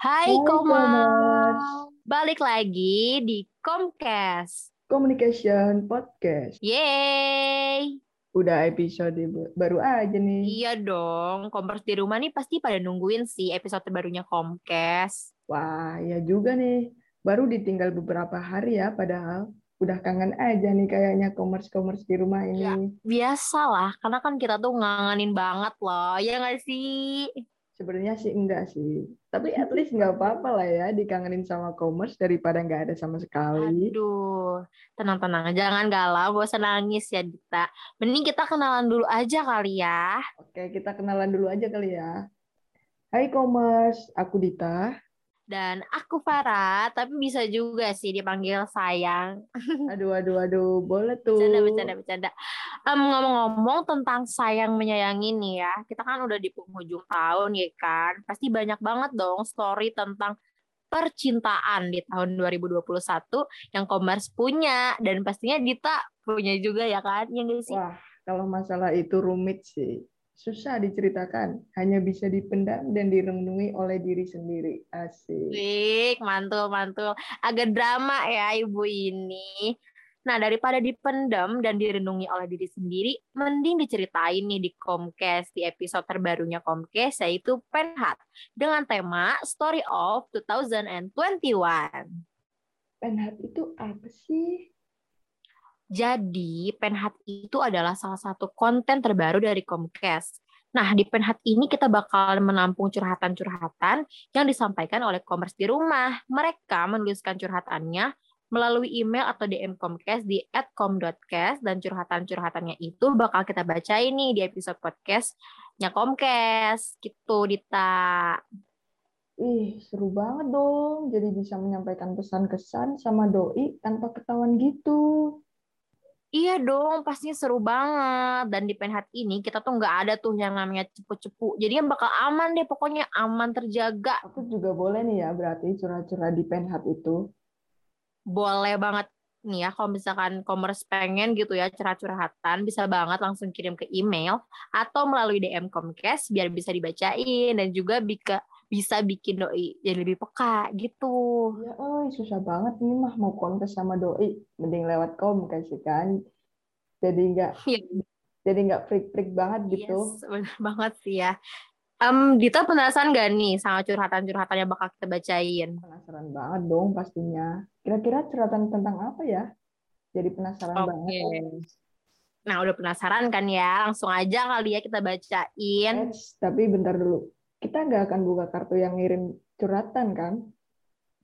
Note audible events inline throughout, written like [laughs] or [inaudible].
Hai. Komers. Balik lagi di Comcast. Communication Podcast. Yeay. Udah episode baru aja nih. Iya dong, Komers di rumah nih pasti pada nungguin sih episode terbarunya Comcast. Wah, ya juga nih. Baru ditinggal beberapa hari ya, padahal udah kangen aja nih kayaknya commerce-commerce di rumah ini. Ya. Biasalah, karena kan kita tuh ngangenin banget loh, ya nggak sih? Sebenarnya sih enggak sih. Tapi at [laughs] least nggak apa-apa lah ya dikangenin sama commerce daripada nggak ada sama sekali. Aduh, tenang-tenang, jangan galau, gak usah nangis ya Dita. Mending kita kenalan dulu aja kali ya. Oke, kita kenalan dulu aja kali ya. Hai commerce, aku Dita. Dan aku Farah, tapi bisa juga sih dipanggil sayang. [laughs] Aduh, aduh, aduh, boleh tuh. Bercanda, bercanda, bercanda. Em, ngomong-ngomong tentang sayang menyayangi nih ya, kita kan udah di penghujung tahun ya kan. Pasti banyak banget dong story tentang percintaan di tahun 2021 yang Komers punya dan pastinya Dita punya juga ya kan, ya nggak sih? Wah, kalau masalah itu rumit sih. Susah diceritakan, hanya bisa dipendam dan direnungi oleh diri sendiri. Asik. Wih, mantul, mantul. Agak drama ya ibu ini. Nah, daripada dipendam dan direnungi oleh diri sendiri, mending diceritain nih di Comcast, di episode terbarunya Comcast, yaitu Penhat, dengan tema Story of 2021. Penhat itu apa sih? Jadi, Penhat itu adalah salah satu konten terbaru dari Comcast. Nah, di Penhat ini kita bakal menampung curhatan-curhatan yang disampaikan oleh Commerce di rumah. Mereka menuliskan curhatannya melalui email atau DM Comcast di @com.cast dan curhatan-curhatannya itu bakal kita bacain nih di episode podcastnya Comcast. Gitu, Dita. Ih, seru banget dong. Jadi bisa menyampaikan pesan-kesan sama doi tanpa ketahuan gitu. Iya dong, pastinya seru banget. Dan di Penhat ini kita tuh nggak ada tuh yang namanya cepu-cepu. Jadi yang bakal aman deh, pokoknya aman terjaga. Aku juga boleh nih ya berarti curhat-curhat di Penhat itu. Boleh banget nih ya, kalau misalkan commerce pengen gitu ya curhat-curhatan, bisa banget langsung kirim ke email atau melalui DM Comcast biar bisa dibacain dan juga bisa bisa bikin doi jadi lebih peka gitu. Ya, oi, susah banget nih mah mau kontes sama doi. Mending lewat kom kasih kan. Jadi nggak Iya, jadi nggak freak-freak banget gitu. Yes, bener banget sih ya. Em, Dita penasaran gak nih sama curhatan-curhatan yang bakal kita bacain? Penasaran banget dong pastinya. Kira-kira curhatan tentang apa ya? Jadi penasaran Oke. banget. Nah, udah penasaran kan ya? Langsung aja kali ya kita bacain. Eits, tapi bentar dulu. Kita nggak akan buka kartu yang ngirim curhatan kan?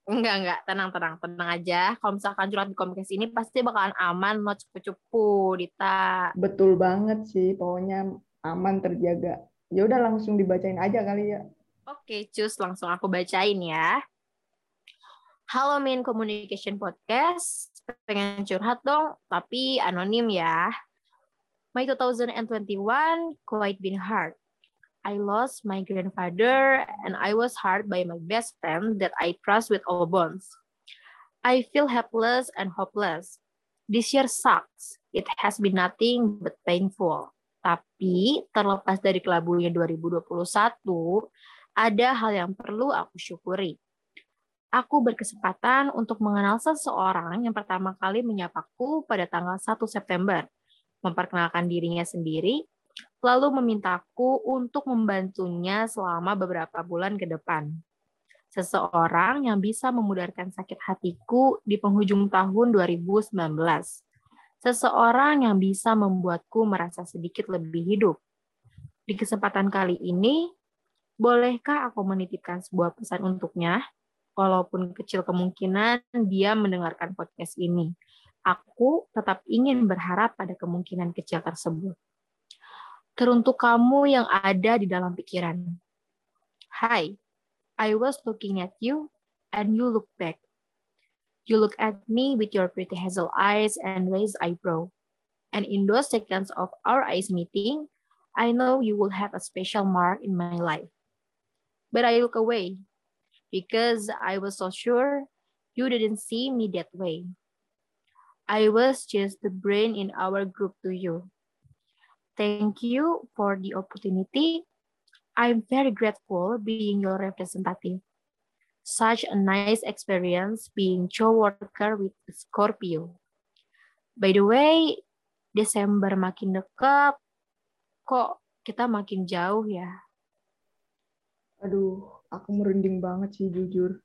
Enggak, enggak. Tenang, tenang. Tenang aja. Kalau misalkan curhat di Comcast ini pasti bakalan aman, no cupu-cupu, Dita. Betul banget sih, pokoknya aman terjaga. Ya udah langsung dibacain aja kali ya. Oke, cus. Langsung aku bacain ya. Halo Min Communication Podcast. Pengen curhat dong, tapi anonim ya. My 2021 quite been hard. I lost my grandfather and I was hurt by my best friend that I trust with all bonds. I feel helpless and hopeless. This year sucks. It has been nothing but painful. Tapi terlepas dari kelabunya 2021, ada hal yang perlu aku syukuri. Aku berkesempatan untuk mengenal seseorang yang pertama kali menyapaku pada tanggal 1 September, memperkenalkan dirinya sendiri, lalu memintaku untuk membantunya selama beberapa bulan ke depan. Seseorang yang bisa memudarkan sakit hatiku di penghujung tahun 2019. Seseorang yang bisa membuatku merasa sedikit lebih hidup. Di kesempatan kali ini, bolehkah aku menitipkan sebuah pesan untuknya? Walaupun kecil kemungkinan dia mendengarkan podcast ini. Aku tetap ingin berharap pada kemungkinan kecil tersebut. Teruntuk kamu yang ada di dalam pikiran. Hi, I was looking at you and you look back. You look at me with your pretty hazel eyes and raised eyebrow. And in those seconds of our eyes meeting, I know you will have a special mark in my life. But I look away because I was so sure you didn't see me that way. I was just the brain in our group to you. Thank you for the opportunity. I'm very grateful being your representative. Such a nice experience being co-worker with Scorpio. By the way, Desember makin dekat, kok kita makin jauh ya? Aduh, aku merinding banget sih jujur.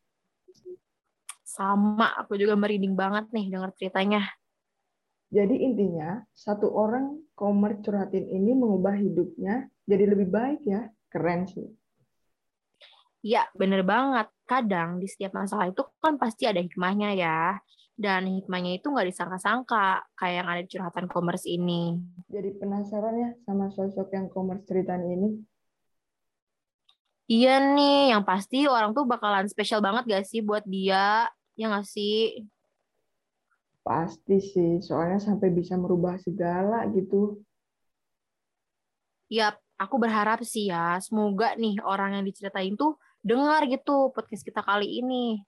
Sama, aku juga merinding banget nih dengar ceritanya. Jadi intinya, satu orang komer curhatin ini mengubah hidupnya jadi lebih baik ya. Keren sih. Ya, bener banget. Kadang di setiap masalah itu kan pasti ada hikmahnya ya. Dan hikmahnya itu nggak disangka-sangka, kayak yang ada di curhatan commerce ini. Jadi penasaran ya sama sosok yang commerce ceritaan ini? Iya nih, yang pasti orang tuh bakalan spesial banget gak sih buat dia? Ya nggak sih? Pasti sih, soalnya sampai bisa merubah segala gitu. Yap, aku berharap sih ya, semoga nih orang yang diceritain tuh dengar gitu podcast kita kali ini.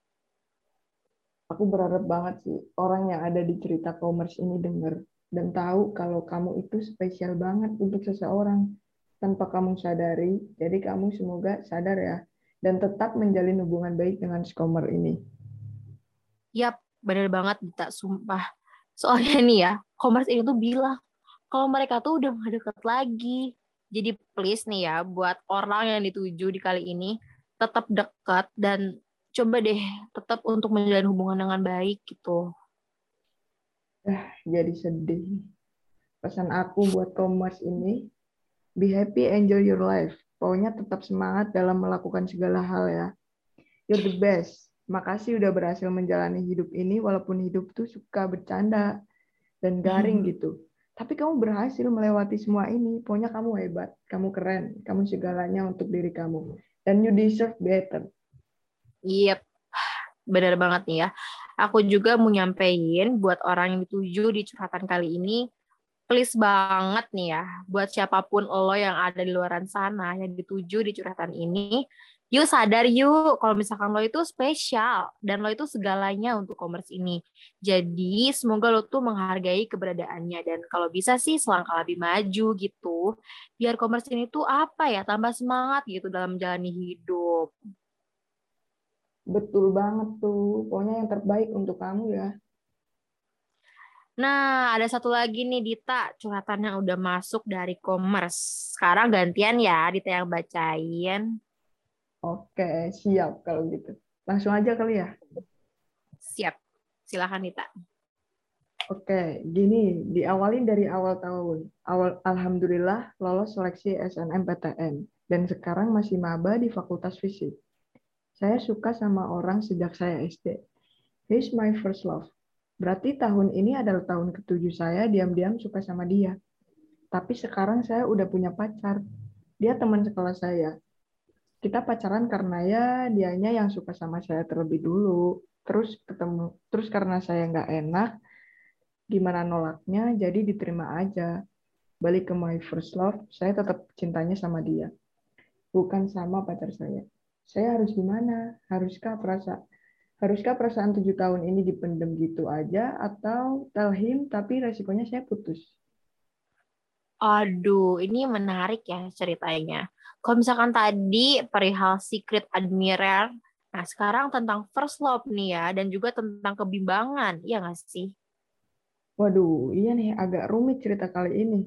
Aku berharap banget sih orang yang ada di cerita commerce ini denger dan tahu kalau kamu itu spesial banget untuk seseorang tanpa kamu sadari. Jadi kamu semoga sadar ya dan tetap menjalin hubungan baik dengan skomer ini. Yap, bener banget Dita, sumpah. Soalnya [laughs] nih ya, commerce ini tuh bilang kalau mereka tuh udah gak deket lagi. Jadi please nih ya, buat orang yang dituju di kali ini, tetap dekat dan coba deh tetap untuk menjalin hubungan dengan baik gitu. Ah, jadi sedih. Pesan aku buat commerce ini, be happy, enjoy your life. Pokoknya tetap semangat dalam melakukan segala hal ya. You're the best. Makasih udah berhasil menjalani hidup ini walaupun hidup tuh suka bercanda dan garing hmm. gitu. Tapi kamu berhasil melewati semua ini. Pokoknya kamu hebat, kamu keren, kamu segalanya untuk diri kamu and you deserve better. Yep, benar banget nih ya. Aku juga mau nyampein buat orang yang dituju di curhatan kali ini, please banget nih ya, buat siapa pun lo yang ada di luaran sana yang dituju di curhatan ini, yuk sadar yuk kalau misalkan lo itu spesial dan lo itu segalanya untuk commerce ini. Jadi semoga lo tuh menghargai keberadaannya dan kalau bisa sih selangkah lebih maju gitu. Biar commerce ini tuh apa ya tambah semangat gitu dalam menjalani hidup. Betul banget tuh. Pokoknya yang terbaik untuk kamu ya. Nah, ada satu lagi nih Dita, curhatan yang udah masuk dari commerce. Sekarang gantian ya Dita yang bacain. Oke, siap kalau gitu. Langsung aja kali ya? Siap. Silahkan, Nita. Oke, gini, diawali dari awal tahun. Awal Alhamdulillah lolos seleksi SNMPTN dan sekarang masih maba di Fakultas Fisik. Saya suka sama orang sejak saya SD. He's my first love. Berarti tahun ini adalah tahun ketujuh saya diam-diam suka sama dia. Tapi sekarang saya udah punya pacar. Dia teman sekolah saya kita pacaran karena ya dianya yang suka sama saya terlebih dulu. Terus ketemu terus karena saya nggak enak gimana nolaknya jadi diterima aja. Balik ke my first love saya tetap cintanya sama dia. Bukan sama pacar saya. Saya harus gimana? Haruskah perasaan haruskah perasaan tujuh tahun ini dipendem gitu aja atau tell him tapi resikonya saya putus Aduh, ini menarik ya ceritanya. Kalau misalkan tadi perihal Secret Admirer, nah sekarang tentang First Love nih ya, dan juga tentang kebimbangan, iya nggak sih? Waduh, iya nih agak rumit cerita kali ini.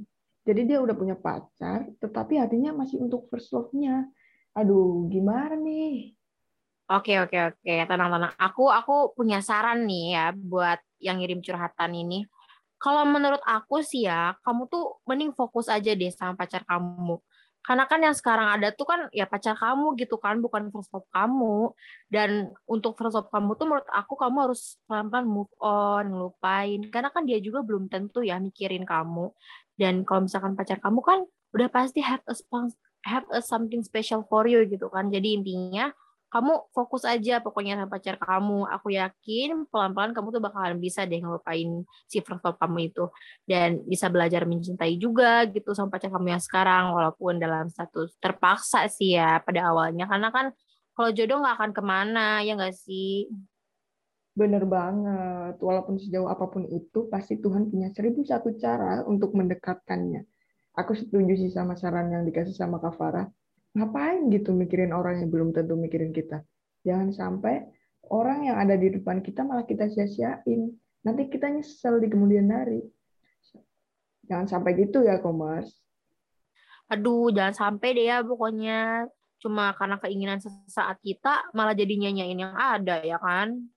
Jadi dia udah punya pacar, tetapi hatinya masih untuk first love-nya. Aduh, gimana nih? Oke, oke, oke. Tenang-tenang. Aku aku punya saran nih ya buat yang ngirim curhatan ini. Kalau menurut aku sih ya, kamu tuh mending fokus aja deh sama pacar kamu. Karena kan yang sekarang ada tuh kan ya pacar kamu gitu kan bukan first love kamu. Dan untuk first love kamu tuh menurut aku kamu harus pelan-pelan move on ngelupain. Karena kan dia juga belum tentu ya mikirin kamu. Dan kalau misalkan pacar kamu kan udah pasti have a have a something special for you gitu kan. Jadi intinya kamu fokus aja pokoknya sama pacar kamu. Aku yakin pelan-pelan kamu tuh bakalan bisa deh ngelupain si first love kamu itu. Dan bisa belajar mencintai juga gitu sama pacar kamu yang sekarang. Walaupun dalam status terpaksa sih ya pada awalnya. Karena kan kalau jodoh nggak akan ke mana, ya nggak sih? Bener banget. Walaupun sejauh apa pun itu, pasti Tuhan punya seribu satu cara untuk mendekatkannya. Aku setuju sih sama saran yang dikasih sama Kak Farah ngapain gitu mikirin orang yang belum tentu mikirin kita Jangan sampai orang yang ada di depan kita malah kita sia-siain. Nanti kita nyesel di kemudian hari. Jangan sampai gitu ya, Komers. Aduh, jangan sampai deh ya pokoknya. Cuma karena keinginan sesaat kita malah jadi nyanyain yang ada ya kan?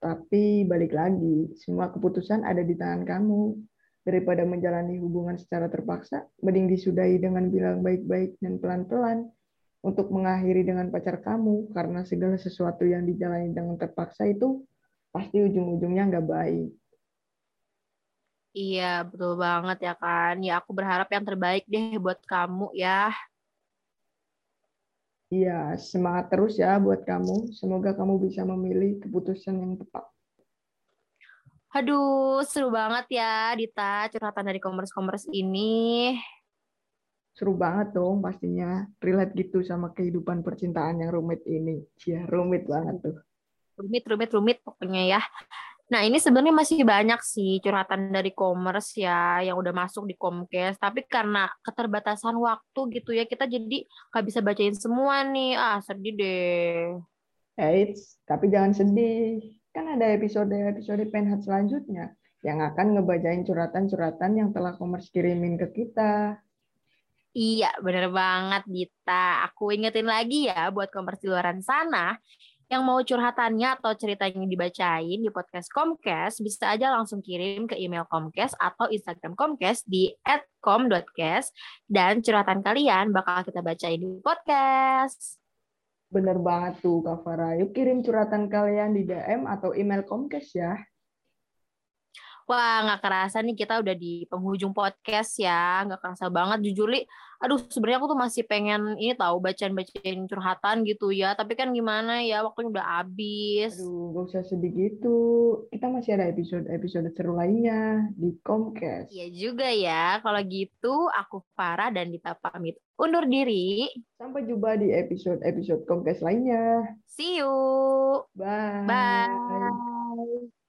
Tapi balik lagi, semua keputusan ada di tangan kamu. Daripada menjalani hubungan secara terpaksa, mending disudahi dengan bilang baik-baik dan pelan-pelan untuk mengakhiri dengan pacar kamu, karena segala sesuatu yang dijalani dengan terpaksa itu pasti ujung-ujungnya nggak baik. Iya, betul banget ya kan. Ya aku berharap yang terbaik deh buat kamu ya. Iya, semangat terus ya buat kamu. Semoga kamu bisa memilih keputusan yang tepat. Aduh, seru banget ya Dita curhatan dari komers-komers ini. Seru banget dong pastinya. Relate gitu sama kehidupan percintaan yang rumit ini. Iya, rumit banget tuh. Rumit, rumit, rumit pokoknya ya. Nah, ini sebenarnya masih banyak sih curhatan dari commerce ya yang udah masuk di Comcast, tapi karena keterbatasan waktu gitu ya, kita jadi nggak bisa bacain semua nih. Ah, sedih deh. Eits, tapi jangan sedih. Kan ada episode-episode penhat selanjutnya yang akan ngebacain curhatan-curhatan yang telah commerce kirimin ke kita. Iya, bener banget, Dita. Aku ingetin lagi ya buat commerce di luar sana yang mau curhatannya atau ceritanya dibacain di podcast Comcast, bisa aja langsung kirim ke email Comcast atau Instagram Comcast di @com.cast dan curhatan kalian bakal kita bacain di podcast. Bener banget tuh Kak Farah. Yuk kirim curhatan kalian di DM atau email Comcast ya. Wah, nggak kerasa nih kita udah di penghujung podcast ya. Nggak kerasa banget, jujur, Li. Aduh, sebenarnya aku tuh masih pengen ini tahu bacaan-bacaan curhatan gitu ya. Tapi kan gimana ya, waktunya udah habis. Aduh, gak usah sedih gitu. Kita masih ada episode-episode seru lainnya di Comcast. Iya juga ya. Kalau gitu, aku Farah dan Dita pamit undur diri. Sampai jumpa di episode-episode Comcast lainnya. See you. Bye. Bye.